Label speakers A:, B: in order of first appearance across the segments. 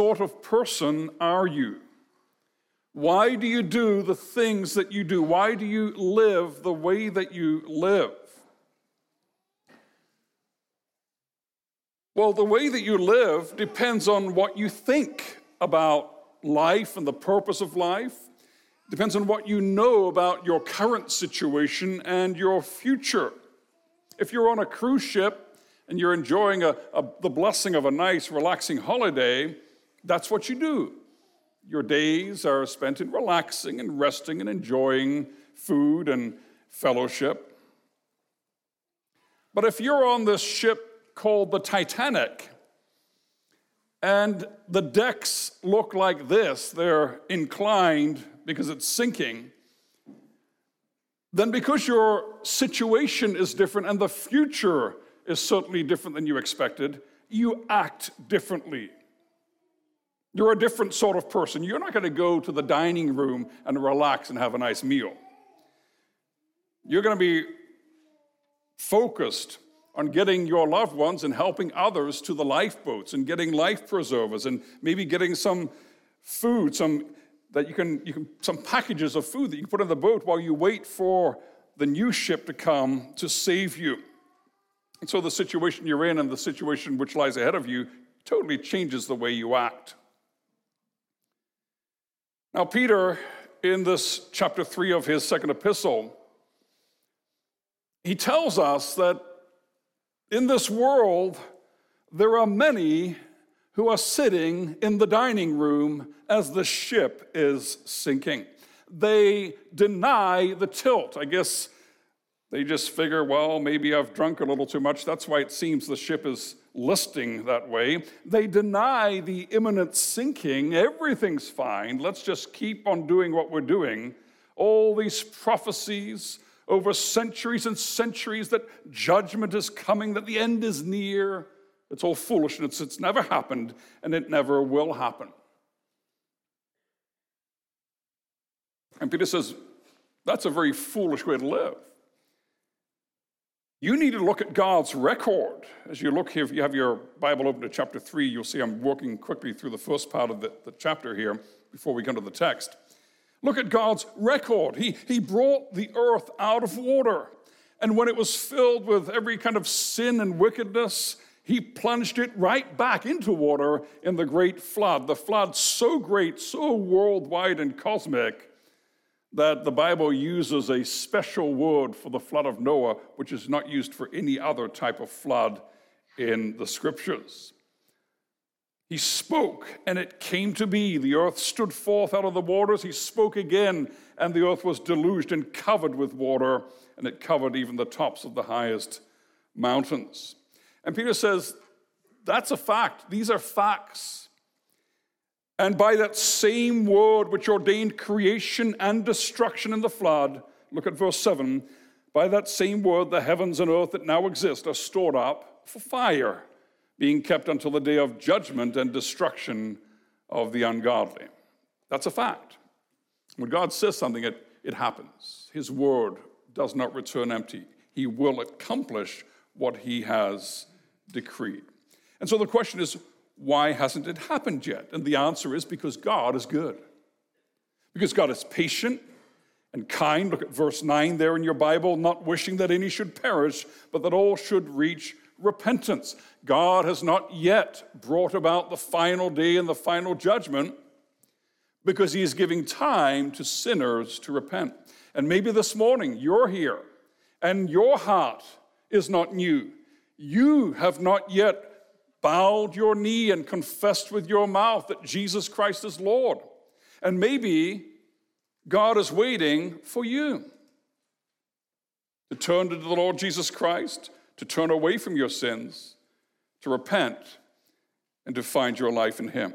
A: sort of person are you? Why do you do the things that you do? Why do you live the way that you live? Well, the way that you live depends on what you think about life and the purpose of life. It depends on what you know about your current situation and your future. If you're on a cruise ship and you're enjoying a, a, the blessing of a nice, relaxing holiday, that's what you do. Your days are spent in relaxing and resting and enjoying food and fellowship. But if you're on this ship called the Titanic, and the decks look like this, they're inclined because it's sinking, then because your situation is different and the future is certainly different than you expected, you act differently. You're a different sort of person. You're not going to go to the dining room and relax and have a nice meal. You're going to be focused on getting your loved ones and helping others to the lifeboats and getting life preservers and maybe getting some food, some that you can, you can some packages of food that you can put in the boat while you wait for the new ship to come to save you. And so the situation you're in and the situation which lies ahead of you totally changes the way you act. Now, Peter, in this chapter three of his second epistle, he tells us that in this world, there are many who are sitting in the dining room as the ship is sinking. They deny the tilt. I guess they just figure, well, maybe I've drunk a little too much. That's why it seems the ship is listing that way. They deny the imminent sinking. Everything's fine. Let's just keep on doing what we're doing. All these prophecies over centuries and centuries that judgment is coming, that the end is near. It's all foolishness. It's never happened, and it never will happen. And Peter says, that's a very foolish way to live. You need to look at God's record. As you look here, if you have your Bible open to chapter 3, you'll see I'm working quickly through the first part of the, the chapter here before we come to the text. Look at God's record. He, he brought the earth out of water. And when it was filled with every kind of sin and wickedness, he plunged it right back into water in the great flood. The flood so great, so worldwide and cosmic that the Bible uses a special word for the flood of Noah, which is not used for any other type of flood in the scriptures. He spoke, and it came to be. The earth stood forth out of the waters. He spoke again, and the earth was deluged and covered with water, and it covered even the tops of the highest mountains. And Peter says, That's a fact. These are facts. And by that same word which ordained creation and destruction in the flood, look at verse 7 by that same word, the heavens and earth that now exist are stored up for fire, being kept until the day of judgment and destruction of the ungodly. That's a fact. When God says something, it, it happens. His word does not return empty, He will accomplish what He has decreed. And so the question is why hasn't it happened yet? And the answer is because God is good. Because God is patient and kind. Look at verse 9 there in your Bible, not wishing that any should perish, but that all should reach repentance. God has not yet brought about the final day and the final judgment because he is giving time to sinners to repent. And maybe this morning you're here and your heart is not new. You have not yet bowed your knee and confessed with your mouth that Jesus Christ is Lord. And maybe God is waiting for you to turn to the Lord Jesus Christ, to turn away from your sins, to repent, and to find your life in Him.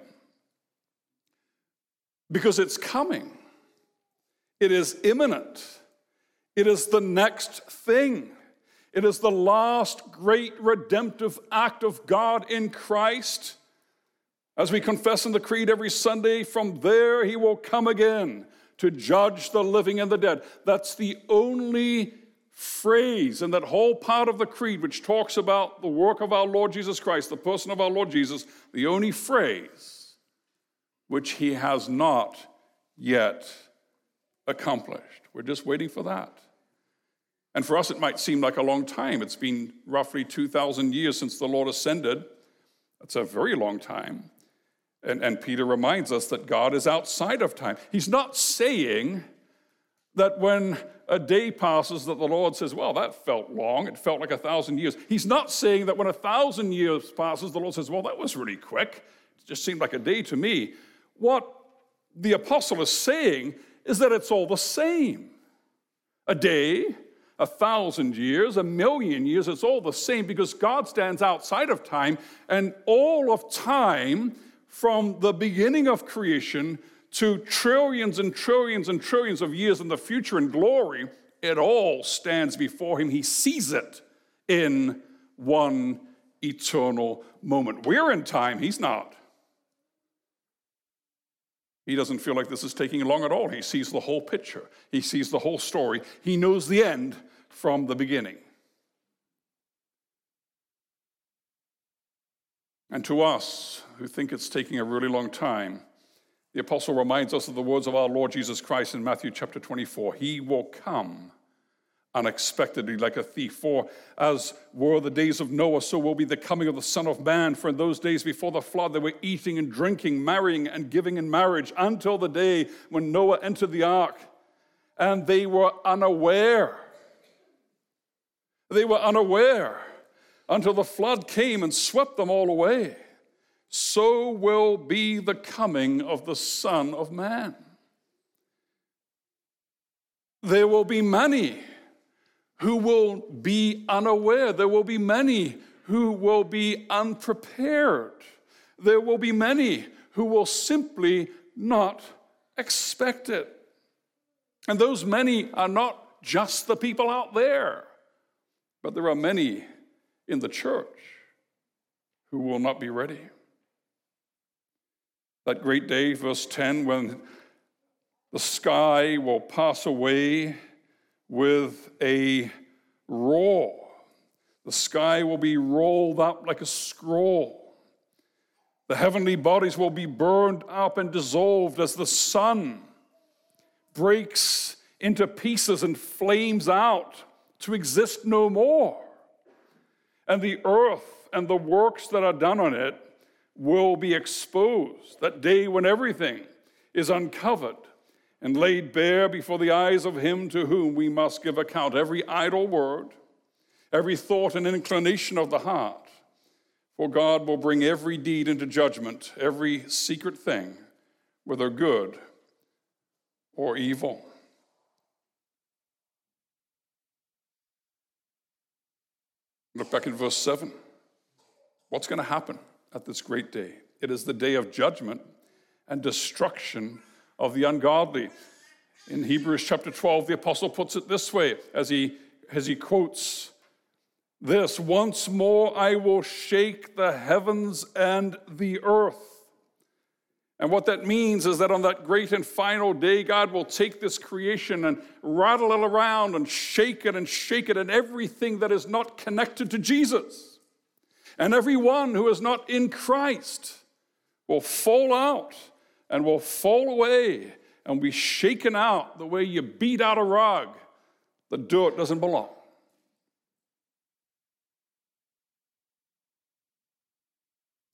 A: Because it's coming, it is imminent, it is the next thing. It is the last great redemptive act of God in Christ. As we confess in the Creed every Sunday, from there he will come again to judge the living and the dead. That's the only phrase in that whole part of the Creed which talks about the work of our Lord Jesus Christ, the person of our Lord Jesus, the only phrase which he has not yet accomplished. We're just waiting for that. And for us, it might seem like a long time. It's been roughly 2,000 years since the Lord ascended. That's a very long time. And, and Peter reminds us that God is outside of time. He's not saying that when a day passes that the Lord says, well, that felt long. It felt like a thousand years. He's not saying that when a thousand years passes, the Lord says, well, that was really quick. It just seemed like a day to me. What the apostle is saying is that it's all the same. A day, a thousand years, a million years, it's all the same because God stands outside of time, and all of time from the beginning of creation to trillions and trillions and trillions of years in the future in glory, it all stands before him. He sees it in one eternal moment. We're in time, he's not. He doesn't feel like this is taking long at all. He sees the whole picture, he sees the whole story, he knows the end from the beginning. And to us who think it's taking a really long time, the apostle reminds us of the words of our Lord Jesus Christ in Matthew chapter 24 He will come unexpectedly like a thief. For as were the days of Noah, so will be the coming of the Son of Man. For in those days before the flood, they were eating and drinking, marrying and giving in marriage until the day when Noah entered the ark. And they were unaware. They were unaware until the flood came and swept them all away so will be the coming of the Son of Man. There will be many who will be unaware. There will be many who will be unprepared. There will be many who will simply not expect it. And those many are not just the people out there, but there are many in the church who will not be ready. That great day, verse 10, when the sky will pass away with a roar. The sky will be rolled up like a scroll. The heavenly bodies will be burned up and dissolved as the sun breaks into pieces and flames out to exist no more. And the earth and the works that are done on it will be exposed, that day when everything is uncovered and laid bare before the eyes of him to whom we must give account. Every idle word, every thought and inclination of the heart. For God will bring every deed into judgment, every secret thing, whether good or evil. Look back at verse 7. What's going to happen? at this great day. It is the day of judgment and destruction of the ungodly. In Hebrews chapter 12, the apostle puts it this way as he, as he quotes this Once more I will shake the heavens and the earth. And what that means is that on that great and final day, God will take this creation and rattle it around and shake it and shake it, and everything that is not connected to Jesus and everyone who is not in Christ will fall out and will fall away and be shaken out the way you beat out a rug. The dirt doesn't belong.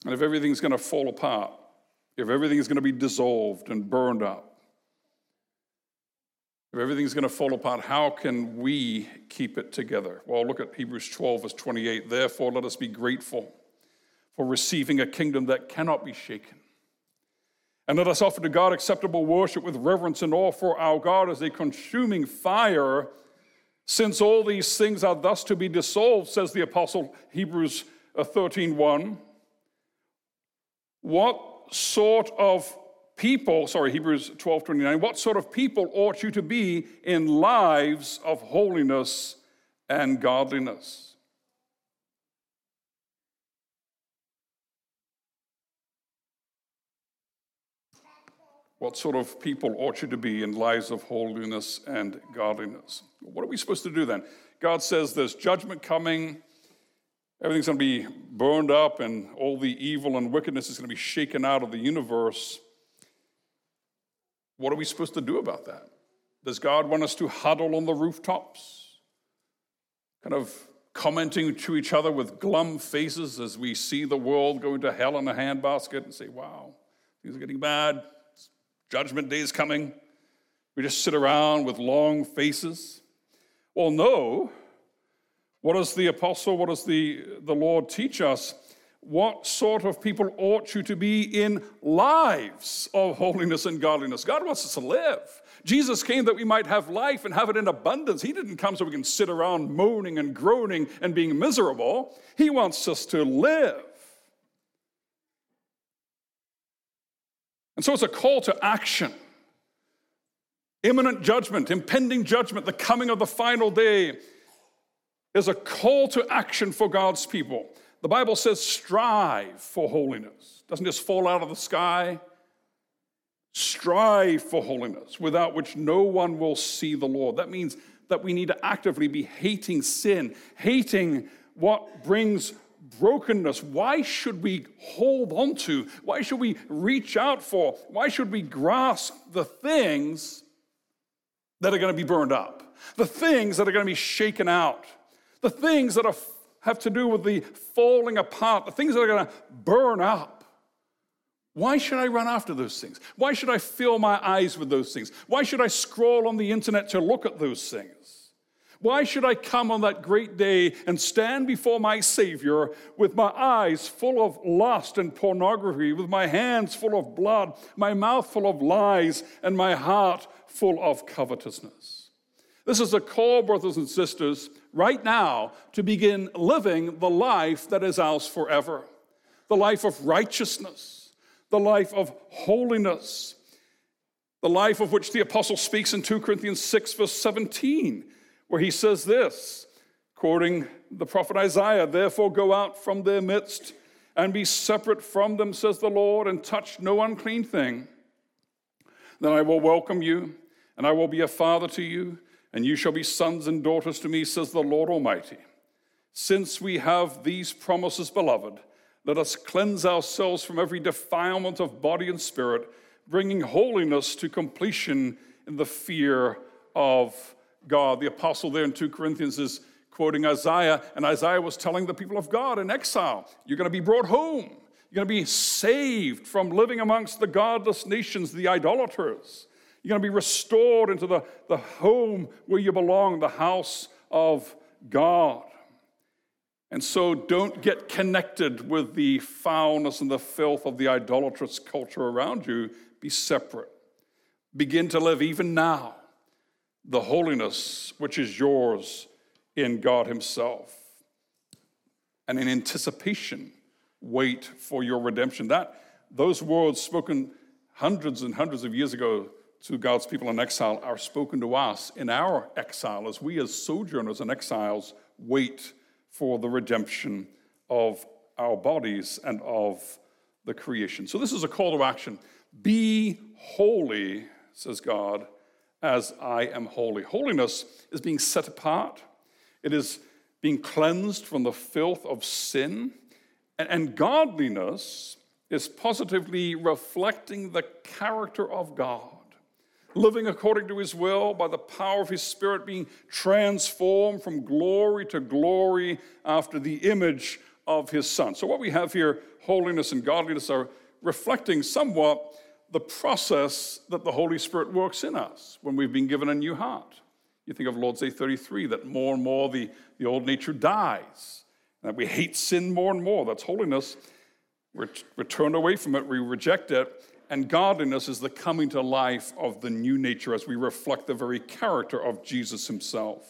A: And if everything's going to fall apart, if everything's going to be dissolved and burned up, if everything's going to fall apart, how can we keep it together? Well, look at Hebrews 12, verse 28. Therefore, let us be grateful for receiving a kingdom that cannot be shaken. And let us offer to God acceptable worship with reverence and awe, for our God is a consuming fire. Since all these things are thus to be dissolved, says the apostle Hebrews uh, 13 1. What sort of people, sorry, Hebrews 12 29, what sort of people ought you to be in lives of holiness and godliness? What sort of people ought you to be in lives of holiness and godliness? What are we supposed to do then? God says there's judgment coming, everything's going to be burned up, and all the evil and wickedness is going to be shaken out of the universe. What are we supposed to do about that? Does God want us to huddle on the rooftops? Kind of commenting to each other with glum faces as we see the world going to hell in a handbasket and say, wow, things are getting bad. Judgment day is coming. We just sit around with long faces. Well, no. What does the apostle, what does the, the Lord teach us? What sort of people ought you to be in lives of holiness and godliness? God wants us to live. Jesus came that we might have life and have it in abundance. He didn't come so we can sit around moaning and groaning and being miserable. He wants us to live. And so it's a call to action. Imminent judgment, impending judgment, the coming of the final day is a call to action for God's people. The Bible says, strive for holiness. Doesn't just fall out of the sky. Strive for holiness, without which no one will see the Lord. That means that we need to actively be hating sin, hating what brings brokenness. Why should we hold on to? Why should we reach out for? Why should we grasp the things that are going to be burned up? The things that are going to be shaken out? The things that are, have to do with the falling apart? The things that are going to burn up? Why should I run after those things? Why should I fill my eyes with those things? Why should I scroll on the internet to look at those things? Why should I come on that great day and stand before my Savior with my eyes full of lust and pornography, with my hands full of blood, my mouth full of lies, and my heart full of covetousness? This is a call, brothers and sisters, right now to begin living the life that is ours forever, the life of righteousness the life of holiness, the life of which the apostle speaks in 2 Corinthians 6, verse 17, where he says this, quoting the prophet Isaiah, Therefore go out from their midst and be separate from them, says the Lord, and touch no unclean thing. Then I will welcome you, and I will be a father to you, and you shall be sons and daughters to me, says the Lord Almighty. Since we have these promises, beloved, let us cleanse ourselves from every defilement of body and spirit, bringing holiness to completion in the fear of God. The apostle there in 2 Corinthians is quoting Isaiah, and Isaiah was telling the people of God in exile, You're going to be brought home. You're going to be saved from living amongst the godless nations, the idolaters. You're going to be restored into the, the home where you belong, the house of God. And so don't get connected with the foulness and the filth of the idolatrous culture around you. Be separate. Begin to live even now the holiness which is yours in God Himself. And in anticipation, wait for your redemption. That those words spoken hundreds and hundreds of years ago to God's people in exile are spoken to us in our exile as we as sojourners and exiles wait for the redemption of our bodies and of the creation. So, this is a call to action. Be holy, says God, as I am holy. Holiness is being set apart, it is being cleansed from the filth of sin. And godliness is positively reflecting the character of God living according to his will by the power of his spirit, being transformed from glory to glory after the image of his son. So, what we have here, holiness and godliness, are reflecting somewhat the process that the Holy Spirit works in us when we've been given a new heart. You think of Lord's Day 33, that more and more the, the old nature dies, that we hate sin more and more. That's holiness. We're, we're turned away from it, we reject it, and godliness is the coming to life of the new nature as we reflect the very character of Jesus himself.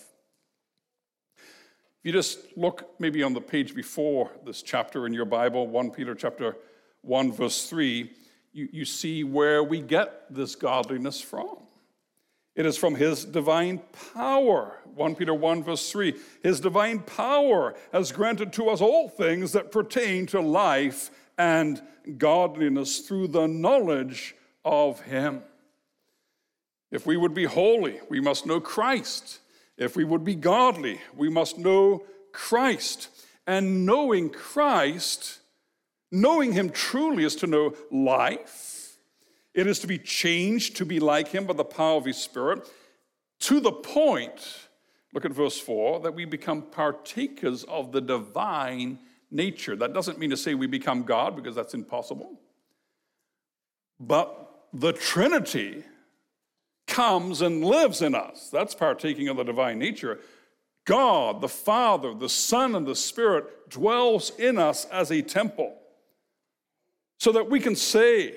A: If you just look maybe on the page before this chapter in your Bible, 1 Peter chapter 1, verse 3, you, you see where we get this godliness from. It is from his divine power. 1 Peter 1, verse 3. His divine power has granted to us all things that pertain to life and godliness through the knowledge of Him. If we would be holy, we must know Christ. If we would be godly, we must know Christ. And knowing Christ, knowing Him truly is to know life, It is to be changed to be like him by the power of his Spirit to the point, look at verse 4, that we become partakers of the divine nature. That doesn't mean to say we become God because that's impossible. But the Trinity comes and lives in us. That's partaking of the divine nature. God, the Father, the Son, and the Spirit dwells in us as a temple so that we can say,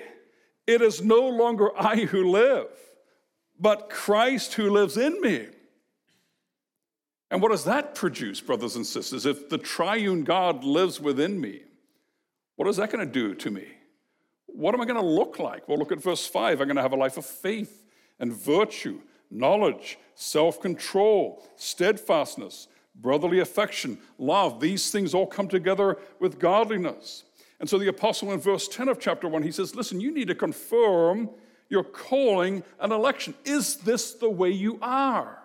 A: It is no longer I who live, but Christ who lives in me. And what does that produce, brothers and sisters? If the triune God lives within me, what is that going to do to me? What am I going to look like? Well, look at verse 5. I'm going to have a life of faith and virtue, knowledge, self control, steadfastness, brotherly affection, love. These things all come together with godliness. And so the apostle in verse 10 of chapter 1, he says, Listen, you need to confirm your calling and election. Is this the way you are?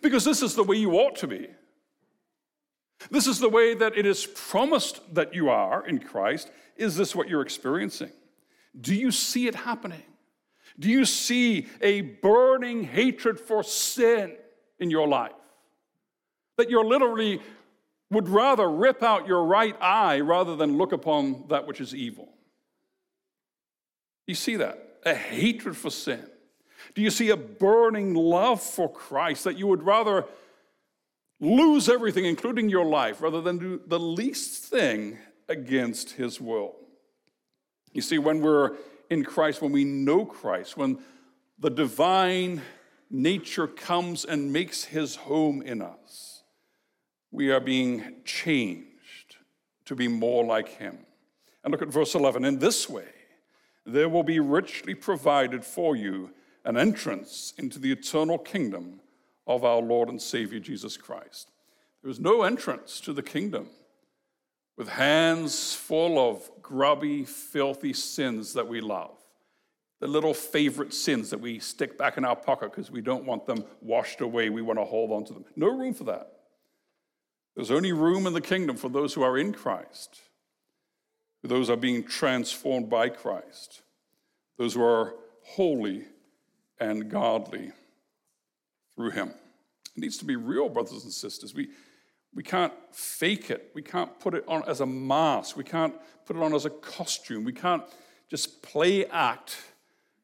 A: Because this is the way you ought to be. This is the way that it is promised that you are in Christ. Is this what you're experiencing? Do you see it happening? Do you see a burning hatred for sin in your life? That you're literally would rather rip out your right eye rather than look upon that which is evil. You see that? A hatred for sin. Do you see a burning love for Christ that you would rather lose everything, including your life, rather than do the least thing against his will? You see, when we're in Christ, when we know Christ, when the divine nature comes and makes his home in us, we are being changed to be more like him. And look at verse 11. In this way, there will be richly provided for you an entrance into the eternal kingdom of our Lord and Savior Jesus Christ. There is no entrance to the kingdom with hands full of grubby, filthy sins that we love. The little favorite sins that we stick back in our pocket because we don't want them washed away. We want to hold on to them. No room for that. There's only room in the kingdom for those who are in Christ, those who are being transformed by Christ, those who are holy and godly through Him. It needs to be real, brothers and sisters. We, we can't fake it. We can't put it on as a mask. We can't put it on as a costume. We can't just play act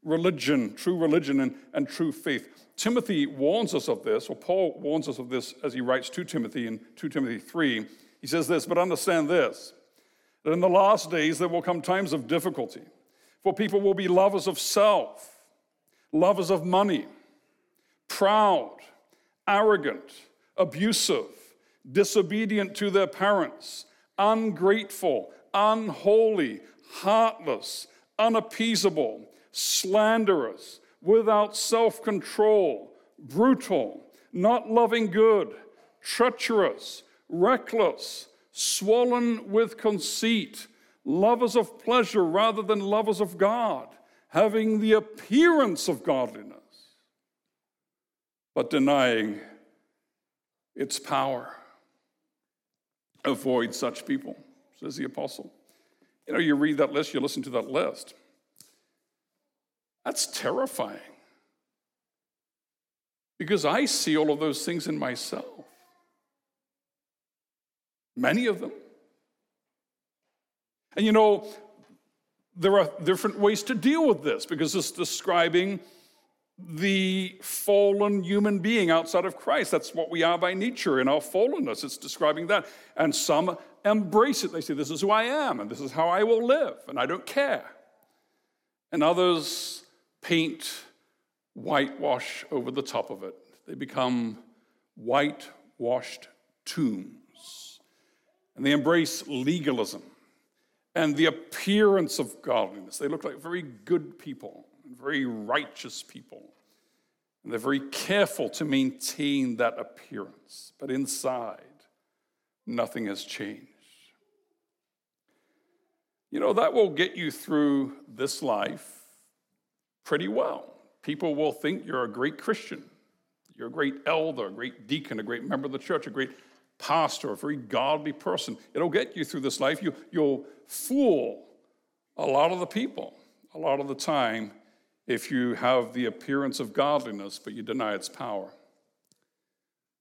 A: religion, true religion, and, and true faith. Timothy warns us of this, or Paul warns us of this as he writes to Timothy in 2 Timothy 3. He says this, but understand this that in the last days there will come times of difficulty, for people will be lovers of self, lovers of money, proud, arrogant, abusive, disobedient to their parents, ungrateful, unholy, heartless, unappeasable, slanderous without self control, brutal, not loving good, treacherous, reckless, swollen with conceit, lovers of pleasure rather than lovers of God, having the appearance of godliness, but denying its power. Avoid such people, says the apostle. You know, you read that list, you listen to that list. That's terrifying. Because I see all of those things in myself. Many of them. And you know, there are different ways to deal with this because it's describing the fallen human being outside of Christ. That's what we are by nature in our fallenness. It's describing that. And some embrace it. They say, This is who I am, and this is how I will live, and I don't care. And others paint whitewash over the top of it. They become whitewashed tombs. And they embrace legalism and the appearance of godliness. They look like very good people, very righteous people. And they're very careful to maintain that appearance. But inside, nothing has changed. You know, that will get you through this life pretty well. People will think you're a great Christian, you're a great elder, a great deacon, a great member of the church, a great pastor, a very godly person. It'll get you through this life. You, you'll fool a lot of the people. a lot of the time if you have the appearance of godliness, but you deny its power.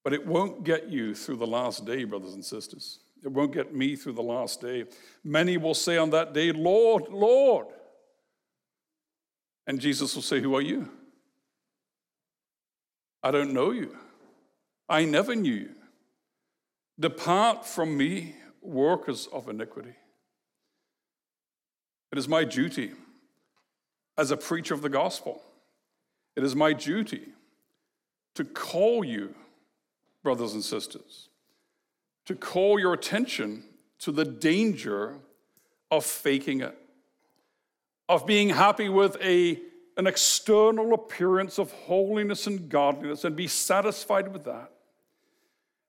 A: But it won't get you through the last day, brothers and sisters. It won't get me through the last day. Many will say on that day, Lord, Lord. And Jesus will say, Who are you? I don't know you. I never knew you. Depart from me, workers of iniquity. It is my duty as a preacher of the gospel, it is my duty to call you, brothers and sisters, to call your attention to the danger of faking it, of being happy with a, an external appearance of holiness and godliness and be satisfied with that.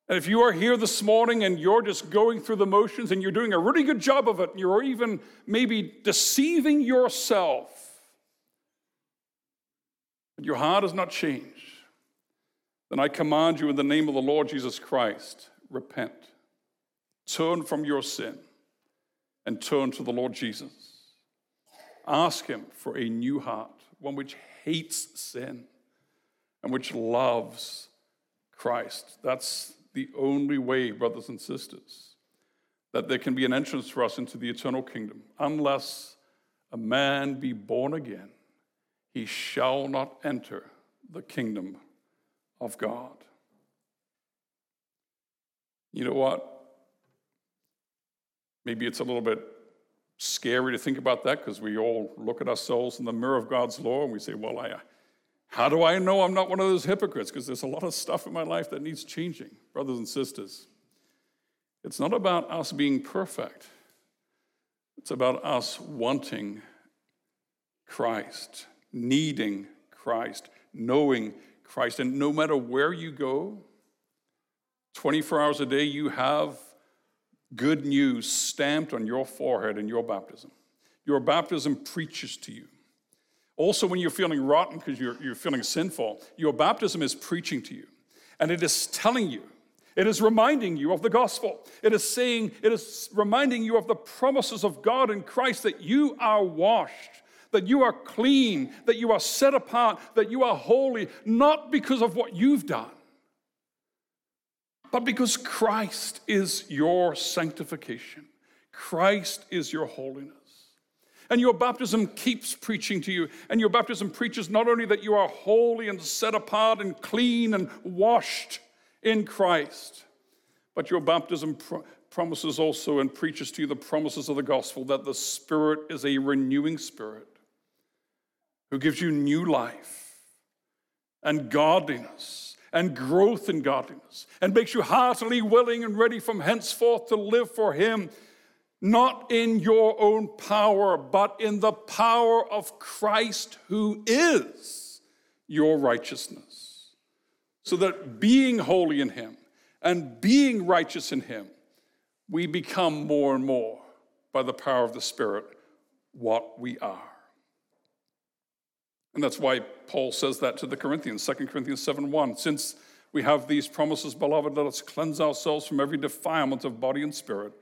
A: And if you are here this morning and you're just going through the motions and you're doing a really good job of it, and you're even maybe deceiving yourself, but your heart has not changed, then I command you in the name of the Lord Jesus Christ repent. Turn from your sin and turn to the Lord Jesus. Ask Him for a new heart, one which hates sin and which loves Christ. That's the only way, brothers and sisters, that there can be an entrance for us into the eternal kingdom. Unless a man be born again, he shall not enter the kingdom of God. You know what? Maybe it's a little bit scary to think about that because we all look at ourselves in the mirror of God's law and we say, Well, I, how do I know I'm not one of those hypocrites? Because there's a lot of stuff in my life that needs changing, brothers and sisters. It's not about us being perfect, it's about us wanting Christ, needing Christ, knowing Christ. And no matter where you go, 24 hours a day, you have good news stamped on your forehead in your baptism. Your baptism preaches to you. Also, when you're feeling rotten because you're, you're feeling sinful, your baptism is preaching to you. And it is telling you, it is reminding you of the gospel. It is saying, it is reminding you of the promises of God in Christ that you are washed, that you are clean, that you are set apart, that you are holy, not because of what you've done, but because Christ is your sanctification. Christ is your holiness. And your baptism keeps preaching to you. And your baptism preaches not only that you are holy and set apart and clean and washed in Christ, but your baptism pr- promises also and preaches to you the promises of the gospel that the Spirit is a renewing Spirit who gives you new life and godliness and growth in godliness and makes you heartily willing and ready from henceforth to live for Him not in your own power, but in the power of Christ who is your righteousness. So that being holy in Him and being righteous in Him, we become more and more, by the power of the Spirit, what we are. And that's why Paul says that to the Corinthians, 2 Corinthians 7 1. Since we have these promises, beloved, let us cleanse ourselves from every defilement of body and spirit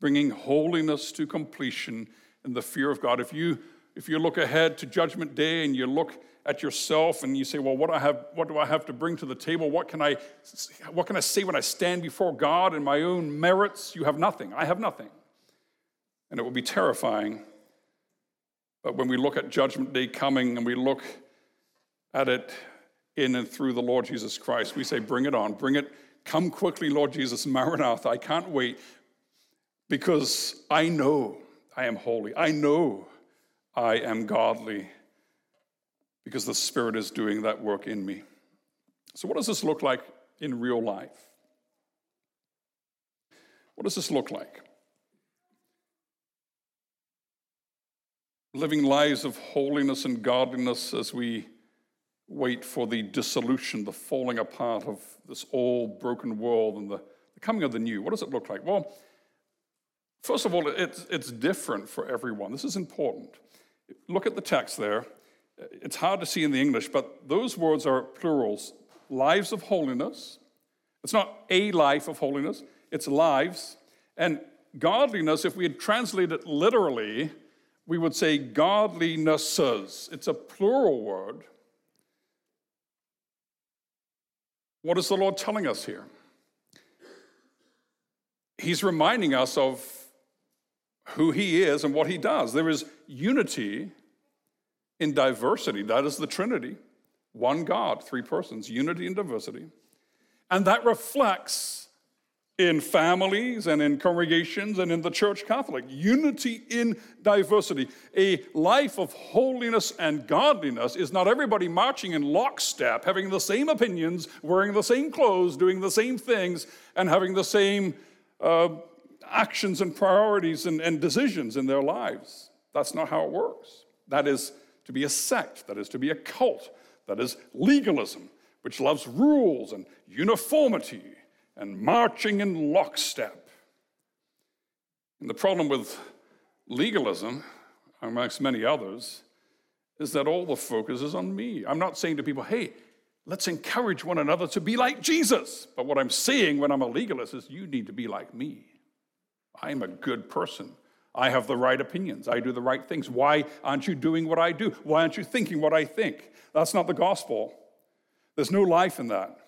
A: bringing holiness to completion in the fear of God. If you if you look ahead to judgment day and you look at yourself and you say, "Well, what I have what do I have to bring to the table? What can I what can I say when I stand before God in my own merits?" You have nothing. I have nothing. And it will be terrifying. But when we look at judgment day coming and we look at it in and through the Lord Jesus Christ, we say, "Bring it on. Bring it Come quickly, Lord Jesus, Maranatha. I can't wait because I know I am holy. I know I am godly because the Spirit is doing that work in me. So, what does this look like in real life? What does this look like? Living lives of holiness and godliness as we wait for the dissolution, the falling apart of this old broken world and the, the coming of the new. What does it look like? Well, First of all, it's, it's different for everyone. This is important. Look at the text there. It's hard to see in the English, but those words are plurals lives of holiness. It's not a life of holiness, it's lives. And godliness, if we had translated it literally, we would say godlinesses. It's a plural word. What is the Lord telling us here? He's reminding us of who He is and what He does. There is unity in diversity. That is the Trinity. One God, three persons, unity and diversity. And that reflects in families and in congregations and in the church Catholic. Unity in diversity. A life of holiness and godliness is not everybody marching in lockstep, having the same opinions, wearing the same clothes, doing the same things, and having the same uh, actions and priorities and, and decisions in their lives. That's not how it works. That is to be a sect, that is to be a cult, that is legalism, which loves rules and uniformity and marching in lockstep. And the problem with legalism, amongst many others, is that all the focus is on me. I'm not saying to people, hey, let's encourage one another to be like Jesus. But what I'm saying when I'm a legalist is, you need to be like me. I'm a good person. I have the right opinions. I do the right things. Why aren't you doing what I do? Why aren't you thinking what I think? That's not the gospel. There's no life in that.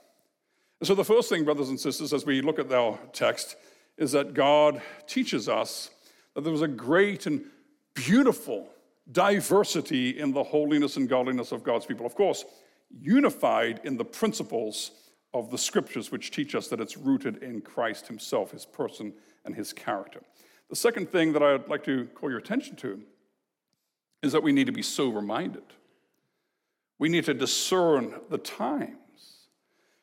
A: And so, the first thing, brothers and sisters, as we look at our text, is that God teaches us that there was a great and beautiful diversity in the holiness and godliness of God's people. Of course, unified in the principles of the scriptures, which teach us that it's rooted in Christ Himself, His person, and His character. The second thing that I'd like to call your attention to is that we need to be sober minded. We need to discern the time.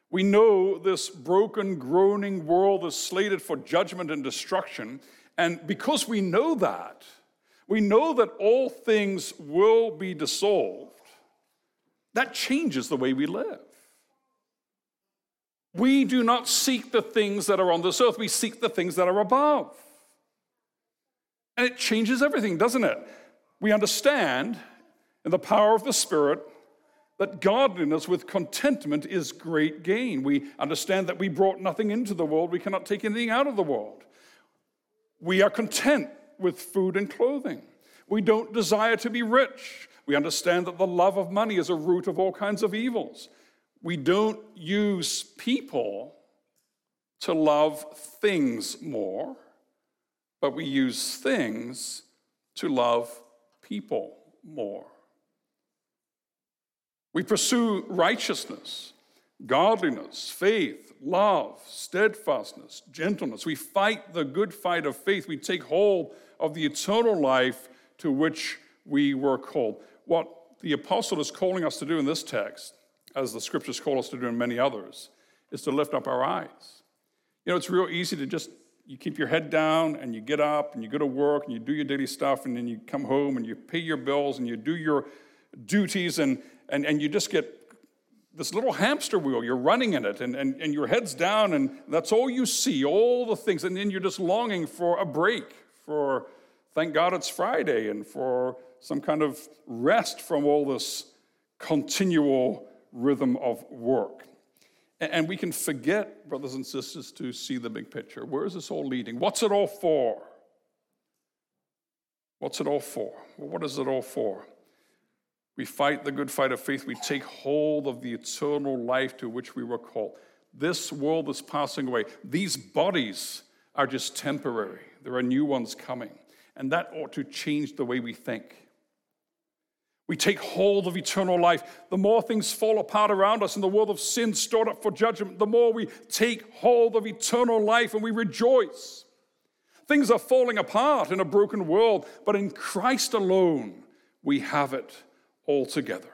A: We know this broken, groaning world is slated for judgment and destruction. And because we know that, we know that all things will be dissolved, that changes the way we live. We do not seek the things that are on this earth, we seek the things that are above. And it changes everything, doesn't it? We understand in the power of the Spirit that godliness with contentment is great gain. We understand that we brought nothing into the world, we cannot take anything out of the world. We are content with food and clothing. We don't desire to be rich. We understand that the love of money is a root of all kinds of evils. We don't use people to love things more, but we use things to love people more. We pursue righteousness, godliness, faith, love, steadfastness, gentleness. We fight the good fight of faith. We take hold of the eternal life to which we were called. What the apostle is calling us to do in this text, as the scriptures call us to do in many others, is to lift up our eyes. You know, it's real easy to just you keep your head down and you get up and you go to work and you do your daily stuff and then you come home and you pay your bills and you do your duties and and, and you just get this little hamster wheel, you're running in it, and, and, and your head's down, and that's all you see, all the things. And then you're just longing for a break, for thank God it's Friday, and for some kind of rest from all this continual rhythm of work. And we can forget, brothers and sisters, to see the big picture. Where is this all leading? What's it all for? What's it all for? What is it all for? We fight the good fight of faith. We take hold of the eternal life to which we were called. This world is passing away. These bodies are just temporary. There are new ones coming. And that ought to change the way we think. We take hold of eternal life. The more things fall apart around us in the world of sin stored up for judgment, the more we take hold of eternal life and we rejoice. Things are falling apart in a broken world, but in Christ alone we have it altogether.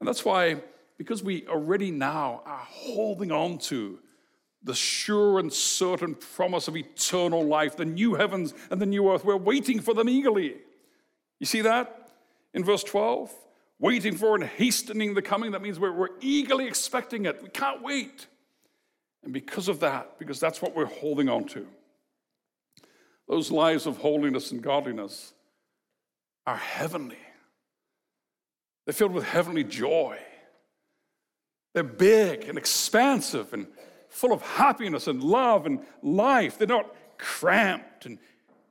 A: And that's why, because we already now are holding on to the sure and certain promise of eternal life, the new heavens and the new earth, we're waiting for them eagerly. You see that in verse 12? Waiting for and hastening the coming. That means we're, we're eagerly expecting it. We can't wait. And because of that, because that's what we're holding on to, those lives of holiness and godliness are heavenly. They're filled with heavenly joy. They're big and expansive and full of happiness and love and life. They're not cramped and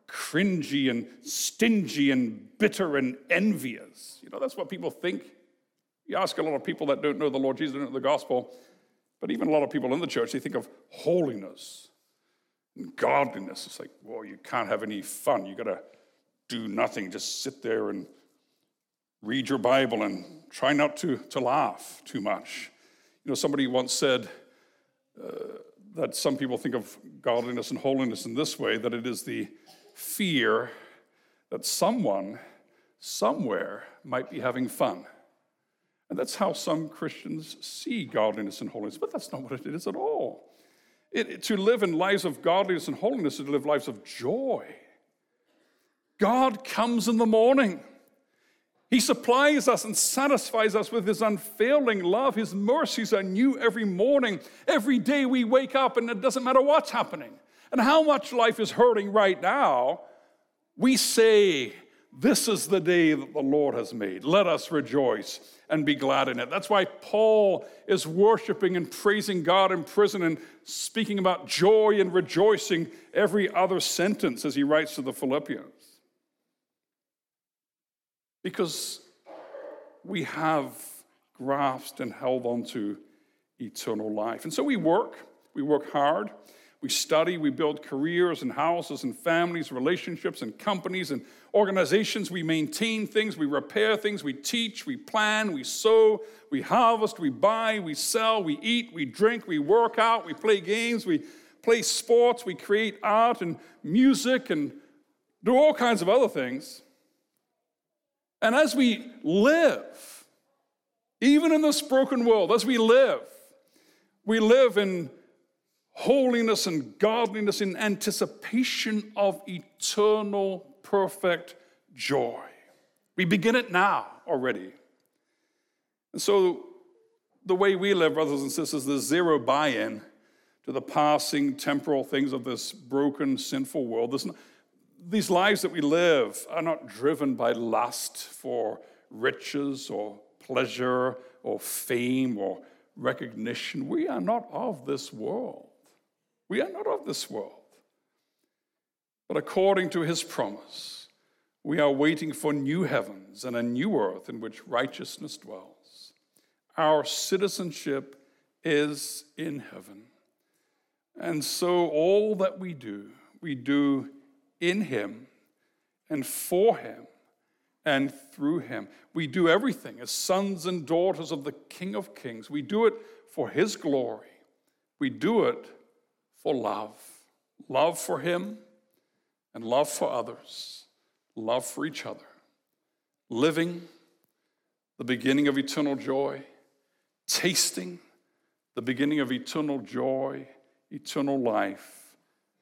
A: cringy and stingy and bitter and envious. You know, that's what people think. You ask a lot of people that don't know the Lord Jesus, don't know the gospel, but even a lot of people in the church, they think of holiness and godliness. It's like, well, you can't have any fun. You got to do nothing, just sit there and read your Bible and try not to, to laugh too much. You know, somebody once said uh, that some people think of godliness and holiness in this way that it is the fear that someone somewhere might be having fun. And that's how some Christians see godliness and holiness, but that's not what it is at all. It, to live in lives of godliness and holiness is to live lives of joy. God comes in the morning. He supplies us and satisfies us with His unfailing love. His mercies are new every morning. Every day we wake up, and it doesn't matter what's happening and how much life is hurting right now. We say, This is the day that the Lord has made. Let us rejoice and be glad in it. That's why Paul is worshiping and praising God in prison and speaking about joy and rejoicing every other sentence as he writes to the Philippians because we have grasped and held on to eternal life. And so we work, we work hard, we study, we build careers and houses and families, relationships and companies and organizations. We maintain things, we repair things, we teach, we plan, we sow, we harvest, we buy, we sell, we eat, we drink, we work out, we play games, we play sports, we create art and music and do all kinds of other things. And as we live, even in this broken world, as we live, we live in holiness and godliness in anticipation of eternal perfect joy. We begin it now already. And so, the way we live, brothers and sisters, there's zero buy in to the passing temporal things of this broken, sinful world. There's these lives that we live are not driven by lust for riches or pleasure or fame or recognition. We are not of this world. We are not of this world. But according to his promise, we are waiting for new heavens and a new earth in which righteousness dwells. Our citizenship is in heaven. And so all that we do, we do in Him and for Him and through Him. We do everything as sons and daughters of the King of Kings. We do it for His glory. We do it for love love for Him and love for others, love for each other. Living the beginning of eternal joy, tasting the beginning of eternal joy, eternal life,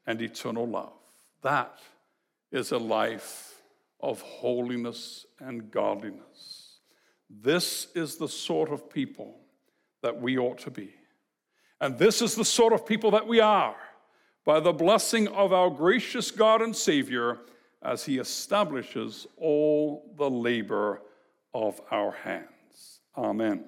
A: and eternal love. That is a life of holiness and godliness. This is the sort of people that we ought to be. And this is the sort of people that we are by the blessing of our gracious God and Savior as He establishes all the labor of our hands. Amen.